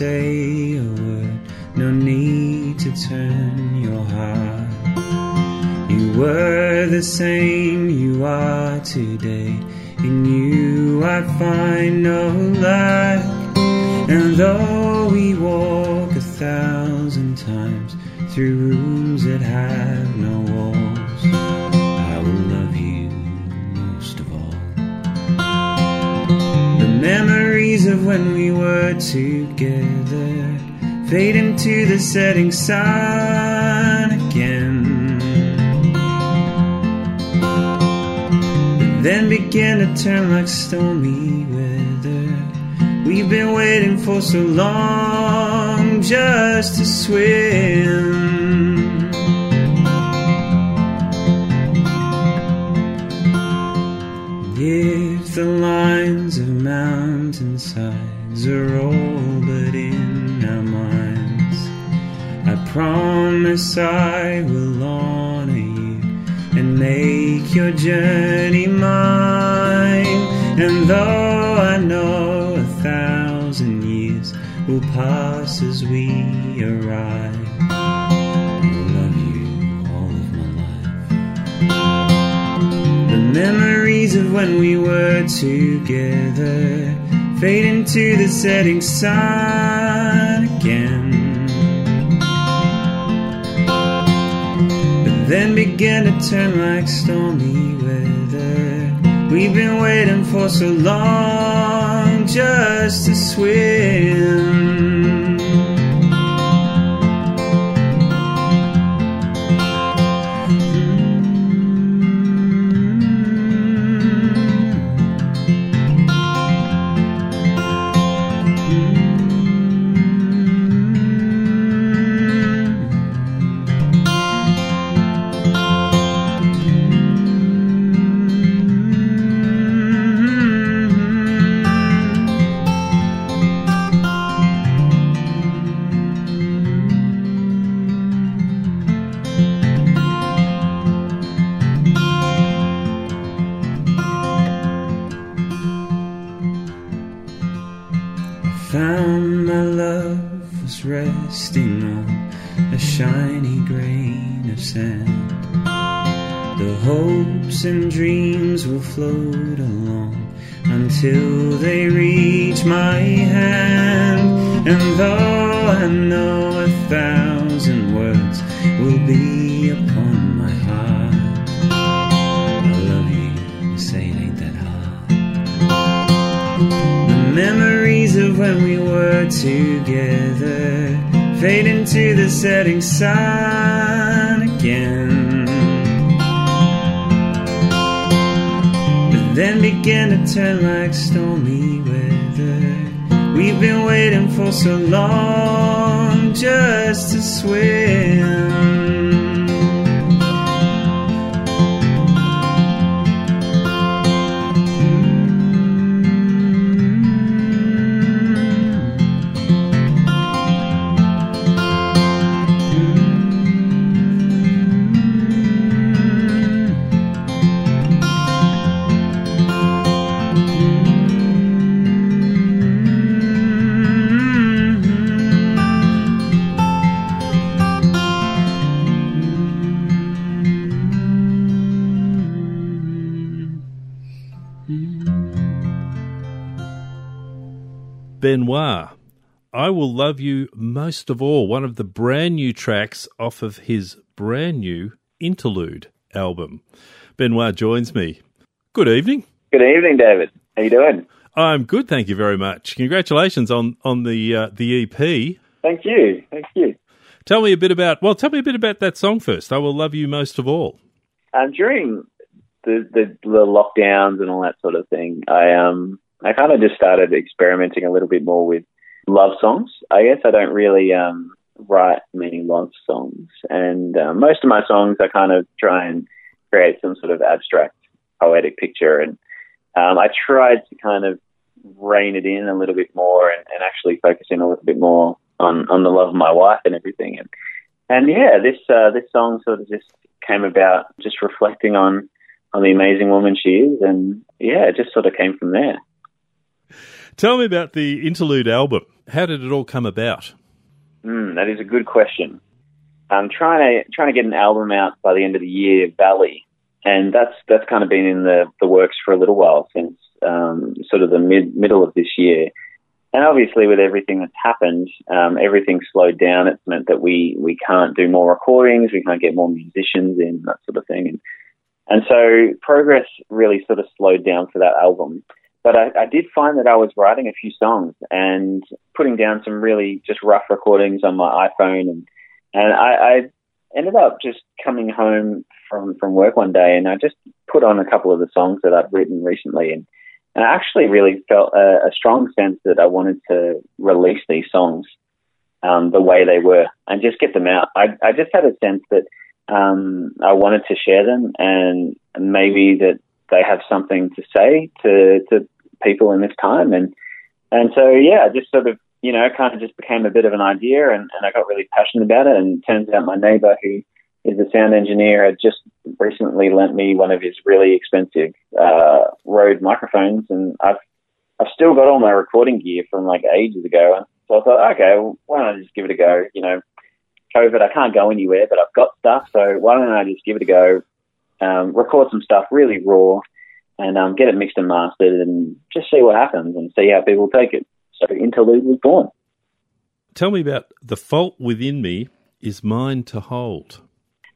say a word, no need to turn your heart. You were the same you are today. In you I find no lack. And though we walk a thousand times through rooms that have memories of when we were together fade into the setting sun again. Then begin to turn like stormy weather. We've been waiting for so long just to swim. If the mountainsides are all but in our minds, I promise I will honor you and make your journey mine. And though I know a thousand years will pass as we arrive, I will love you all of my life. The memories of when we were together fade into the setting sun again. But then begin to turn like stormy weather. We've been waiting for so long just to swim. Shiny grain of sand. The hopes and dreams will float along until they reach my hand. And though I know a thousand words will be upon my heart, I love you, say it ain't that hard. The memories of when we were together fade into the setting sun again. But then begin to turn like stormy weather. We've been waiting for so long just to swim. Benoit. I Will Love You Most of All, one of the brand new tracks off of his brand new Interlude album. Benoit joins me. Good evening. Good evening, David. How you doing? I'm good, thank you very much. Congratulations on on the uh, the EP. Thank you. Thank you. Tell me a bit about well, tell me a bit about that song first. I will love you most of all. Um, during the, the the lockdowns and all that sort of thing, I um I kind of just started experimenting a little bit more with love songs. I guess I don't really um write many love songs, and uh, most of my songs I kind of try and create some sort of abstract poetic picture, and um, I tried to kind of rein it in a little bit more and, and actually focus in a little bit more on, on the love of my wife and everything. And, and yeah, this, uh, this song sort of just came about just reflecting on, on the amazing woman she is. And yeah, it just sort of came from there. Tell me about the interlude album. How did it all come about? Mm, that is a good question. I'm trying to trying to get an album out by the end of the year, Valley, and that's that's kind of been in the, the works for a little while since um, sort of the mid middle of this year. And obviously, with everything that's happened, um, everything slowed down. It's meant that we we can't do more recordings, we can't get more musicians in, that sort of thing. And and so progress really sort of slowed down for that album. But I, I did find that I was writing a few songs and putting down some really just rough recordings on my iPhone and and I, I ended up just coming home from, from work one day and I just put on a couple of the songs that I'd written recently. And, and I actually really felt a, a strong sense that I wanted to release these songs um, the way they were and just get them out. I, I just had a sense that um, I wanted to share them and maybe that they have something to say to, to people in this time. And, and so, yeah, just sort of you know, kind of just became a bit of an idea and, and I got really passionate about it. And turns out my neighbor, who is a sound engineer, had just recently lent me one of his really expensive uh, Rode microphones. And I've, I've still got all my recording gear from like ages ago. And So I thought, okay, well, why don't I just give it a go? You know, COVID, I can't go anywhere, but I've got stuff. So why don't I just give it a go? Um, record some stuff really raw and um, get it mixed and mastered and just see what happens and see how people take it. So Interlude was born. Tell me about The Fault Within Me is Mine to Hold.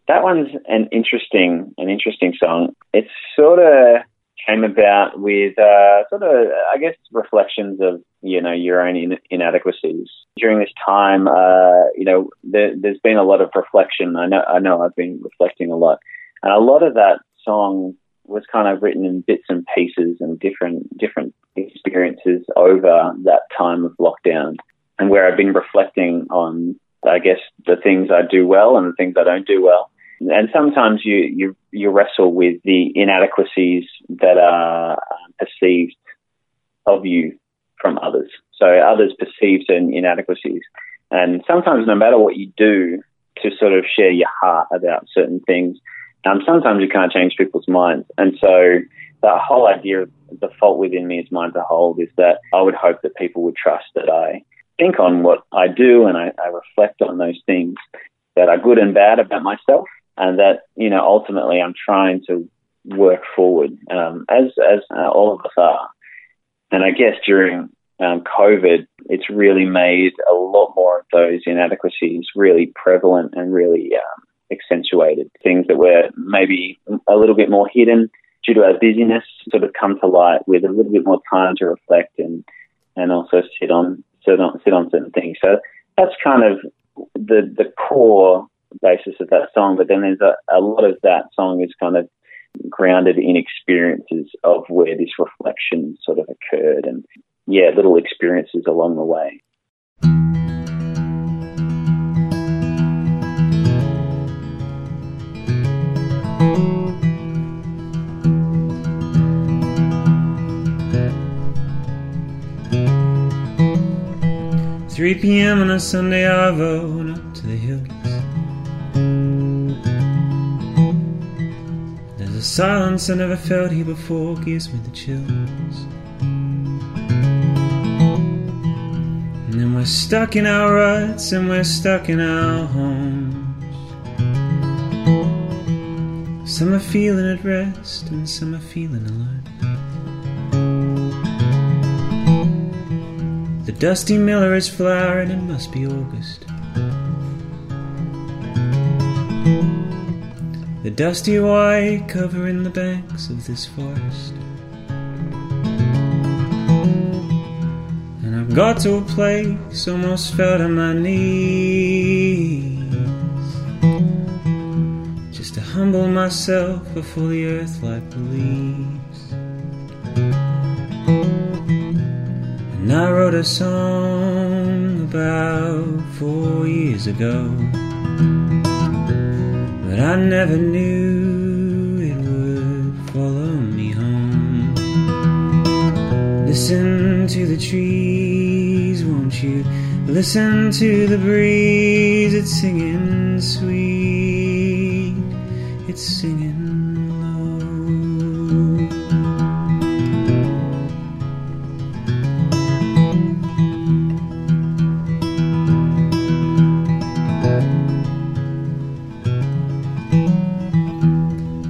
That one's an interesting, an interesting song. It sort of came about with uh, sort of, I guess, reflections of you know your own in- inadequacies during this time. Uh, you know, there, has been a lot of reflection. I know, I know, I've been reflecting a lot, and a lot of that song was kind of written in bits and pieces and different different experiences over that time of lockdown, and where I've been reflecting on, I guess, the things I do well and the things I don't do well. And sometimes you you, you wrestle with the inadequacies that are perceived of you from others. So others perceive certain inadequacies, and sometimes no matter what you do to sort of share your heart about certain things, um, sometimes you can't change people's minds. And so that whole idea of the fault within me is mine to hold is that I would hope that people would trust that I think on what I do and I, I reflect on those things that are good and bad about myself and that, you know, ultimately I'm trying to work forward um, as, as uh, all of us are. And I guess during um, COVID, it's really made a lot more of those inadequacies really prevalent and really um, accentuated. Things that were maybe a little bit more hidden due to our busyness sort of come to light with a little bit more time to reflect and and also sit on sit on sit on certain things. So that's kind of the the core basis of that song. But then there's a, a lot of that song is kind of grounded in experiences of where this reflection sort of occurred and yeah, little experiences along the way. 3 p.m. on a Sunday, I rode up to the hills. There's a silence I never felt here before, gives me the chills. And then we're stuck in our ruts and we're stuck in our homes. Some are feeling at rest and some are feeling alone. The dusty miller is flowering, it must be August. The dusty white covering the banks of this forest. And I've got to a place almost fell to my knees. Humble myself before the earth like believes. And I wrote a song about four years ago. But I never knew it would follow me home. Listen to the trees, won't you? Listen to the breeze, it's singing sweet, singing low.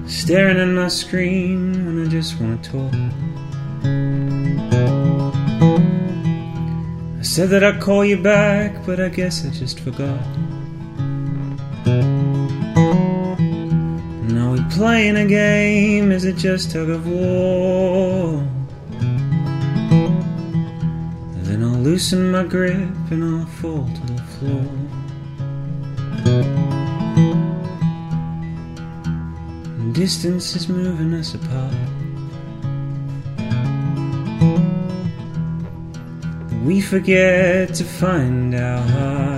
Staring at my screen when I just want to talk. I said that I'd call you back, but I guess I just forgot. We playing a game, is it just tug of war? Then I'll loosen my grip and I'll fall to the floor. Distance is moving us apart. We forget to find our heart.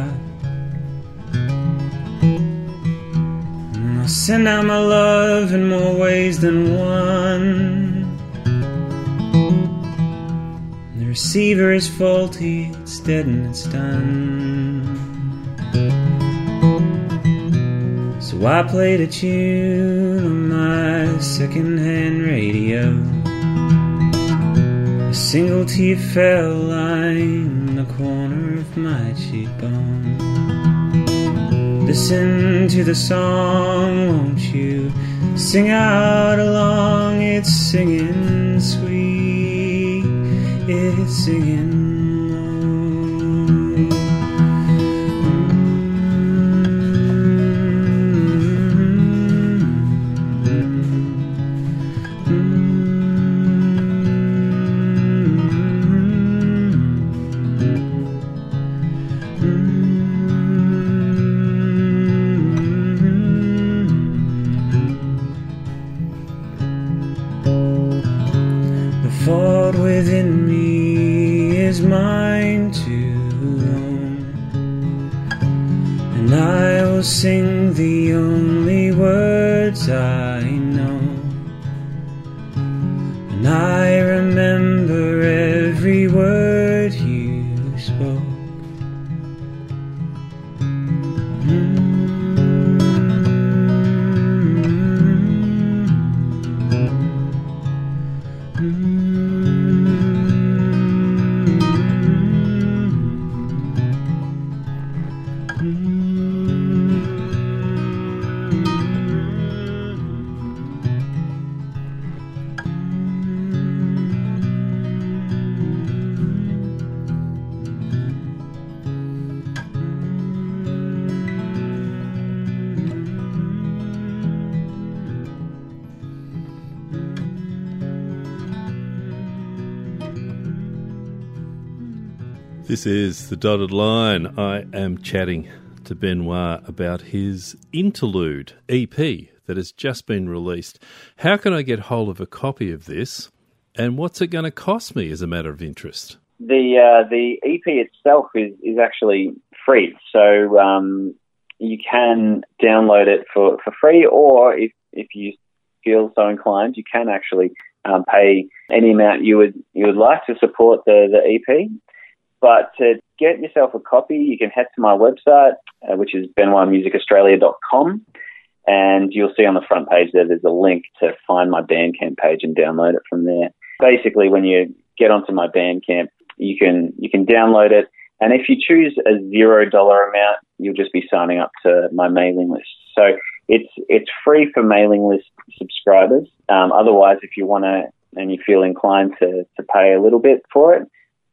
Send out my love in more ways than one. The receiver is faulty, it's dead and it's done. So I played a tune on my secondhand radio. A single tear fell in the corner of my cheekbone. Listen to the song, won't you? Sing out along, it's singing sweet, it's singing the only words I know. And I remember every word This is The Dotted Line. I am chatting to Benoit about his interlude EP that has just been released. How can I get hold of a copy of this? And what's it going to cost me as a matter of interest? The uh, the EP itself is, is actually free, so um, you can download it for, for free, or if, if you feel so inclined, you can actually um, pay any amount you would you would like to support the, the EP. But to get yourself a copy, you can head to my website, uh, which is benoitmusicaustralia.com, and you'll see on the front page there there's a link to find my Bandcamp page and download it from there. Basically, when you get onto my Bandcamp, you can you can download it, and if you choose a zero dollar amount, you'll just be signing up to my mailing list. So it's it's free for mailing list subscribers. Um, otherwise, if you want to and you feel inclined to, to pay a little bit for it,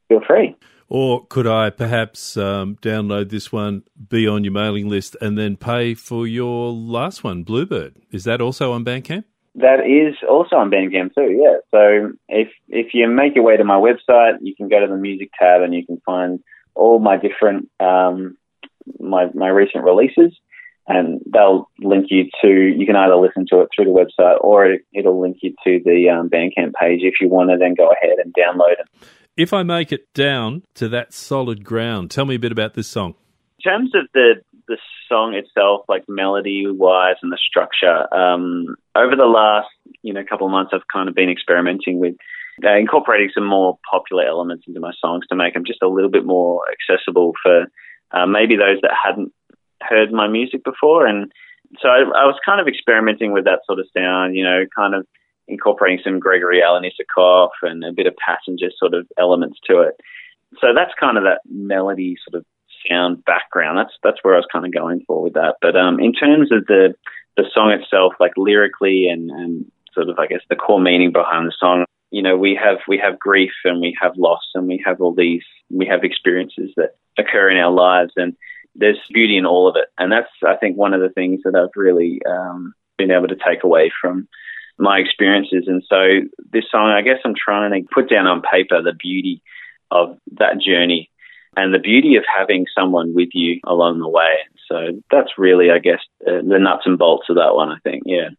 feel free. Or could I perhaps um, download this one, be on your mailing list, and then pay for your last one, Bluebird? Is that also on Bandcamp? That is also on Bandcamp too, yeah. So if if you make your way to my website, you can go to the music tab and you can find all my different um, my my recent releases, and they'll link you to. You can either listen to it through the website or it'll link you to the um, Bandcamp page if you want to then go ahead and download it. If I make it down to that solid ground, tell me a bit about this song. In terms of the the song itself, like melody wise and the structure, um, over the last you know couple of months, I've kind of been experimenting with uh, incorporating some more popular elements into my songs to make them just a little bit more accessible for uh, maybe those that hadn't heard my music before. And so I, I was kind of experimenting with that sort of sound, you know, kind of incorporating some Gregory Alan Isakov and a bit of passenger sort of elements to it. So that's kind of that melody sort of sound background. That's that's where I was kind of going for with that. But um, in terms of the the song itself, like lyrically and, and sort of, I guess, the core meaning behind the song. You know, we have we have grief and we have loss and we have all these we have experiences that occur in our lives and there's beauty in all of it. And that's I think one of the things that I've really um, been able to take away from my experiences. And so this song, I guess I'm trying to put down on paper the beauty of that journey and the beauty of having someone with you along the way. So that's really, I guess, uh, the nuts and bolts of that one, I think. Yeah.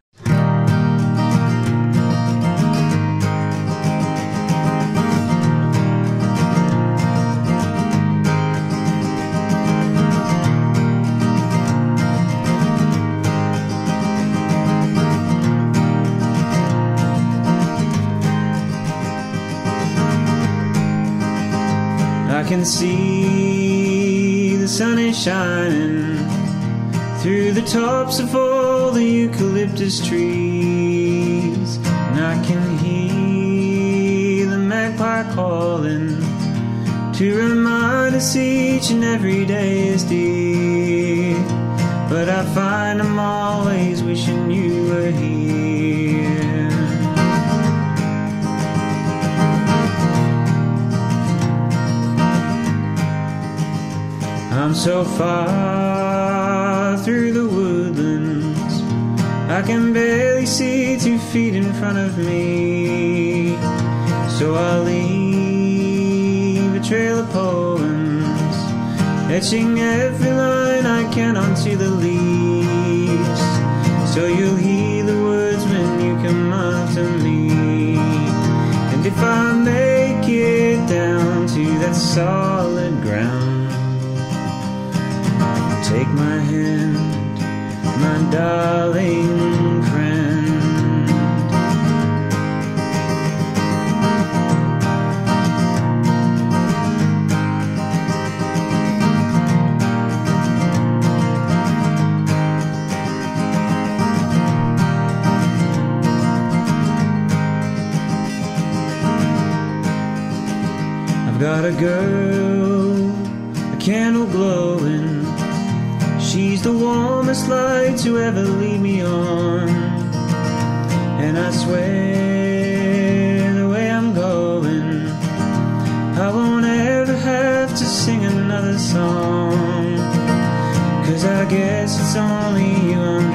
Can see the sun is shining through the tops of all the eucalyptus trees, and I can hear the magpie calling to remind us each and every day is dear. But I find I'm always wishing you were here. So far through the woodlands, I can barely see two feet in front of me. So I'll leave a trail of poems, etching every line I can onto the leaves. So you'll hear the words when you come after me. And if I make it down to that solid ground, Take my hand, my darling friend. I've got a girl, a candle glowing. The warmest light to ever lead me on. And I swear the way I'm going, I won't ever have to sing another song. Cause I guess it's only you I'm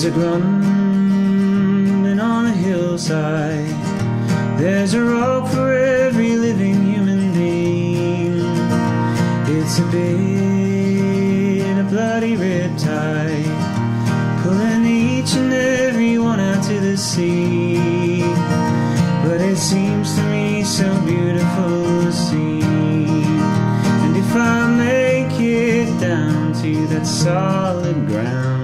There's a grumbling on a hillside. There's a rock for every living human being. It's a bit of bloody riptide, pulling each and every one out to the sea. But it seems to me so beautiful to see. And if I make it down to that solid ground,